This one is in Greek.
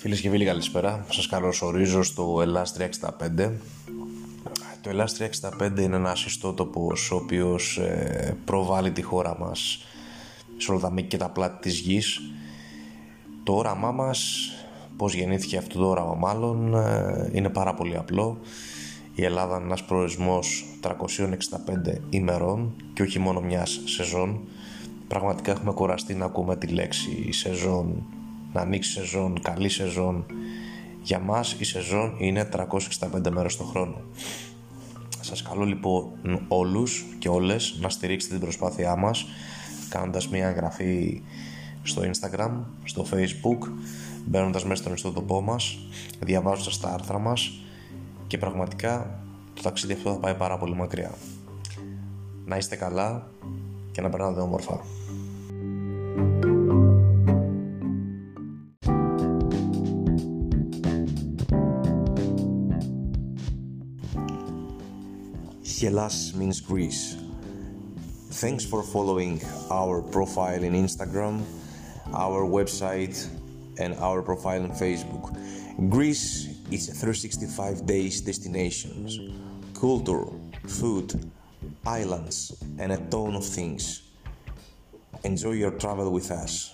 Φίλες και φίλοι, καλησπέρα. Σας καλωσορίζω στο Ελλάς 365. Το Ελλάς 365 είναι ένα ιστότοπο ο οποίος ε, προβάλλει τη χώρα μας σε όλα τα μήκη και τα πλάτη της γης. Το όραμά μας, πώς γεννήθηκε αυτό το όραμα, μάλλον ε, είναι πάρα πολύ απλό. Η Ελλάδα είναι ένας προορισμός 365 ημερών και όχι μόνο μιας σεζόν. Πραγματικά έχουμε κουραστεί να ακούμε τη λέξη σεζόν να ανοίξει σεζόν, καλή σεζόν. Για μας η σεζόν είναι 365 μέρες το χρόνο. Σας καλώ λοιπόν όλους και όλες να στηρίξετε την προσπάθειά μας κάνοντας μια εγγραφή στο Instagram, στο Facebook, μπαίνοντας μέσα στον ιστότοπό μας, διαβάζοντας τα άρθρα μας και πραγματικά το ταξίδι αυτό θα πάει πάρα πολύ μακριά. Να είστε καλά και να περνάτε όμορφα. Hellas means Greece. Thanks for following our profile in Instagram, our website, and our profile on Facebook. Greece a 365 days destinations, culture, food, islands, and a ton of things. Enjoy your travel with us.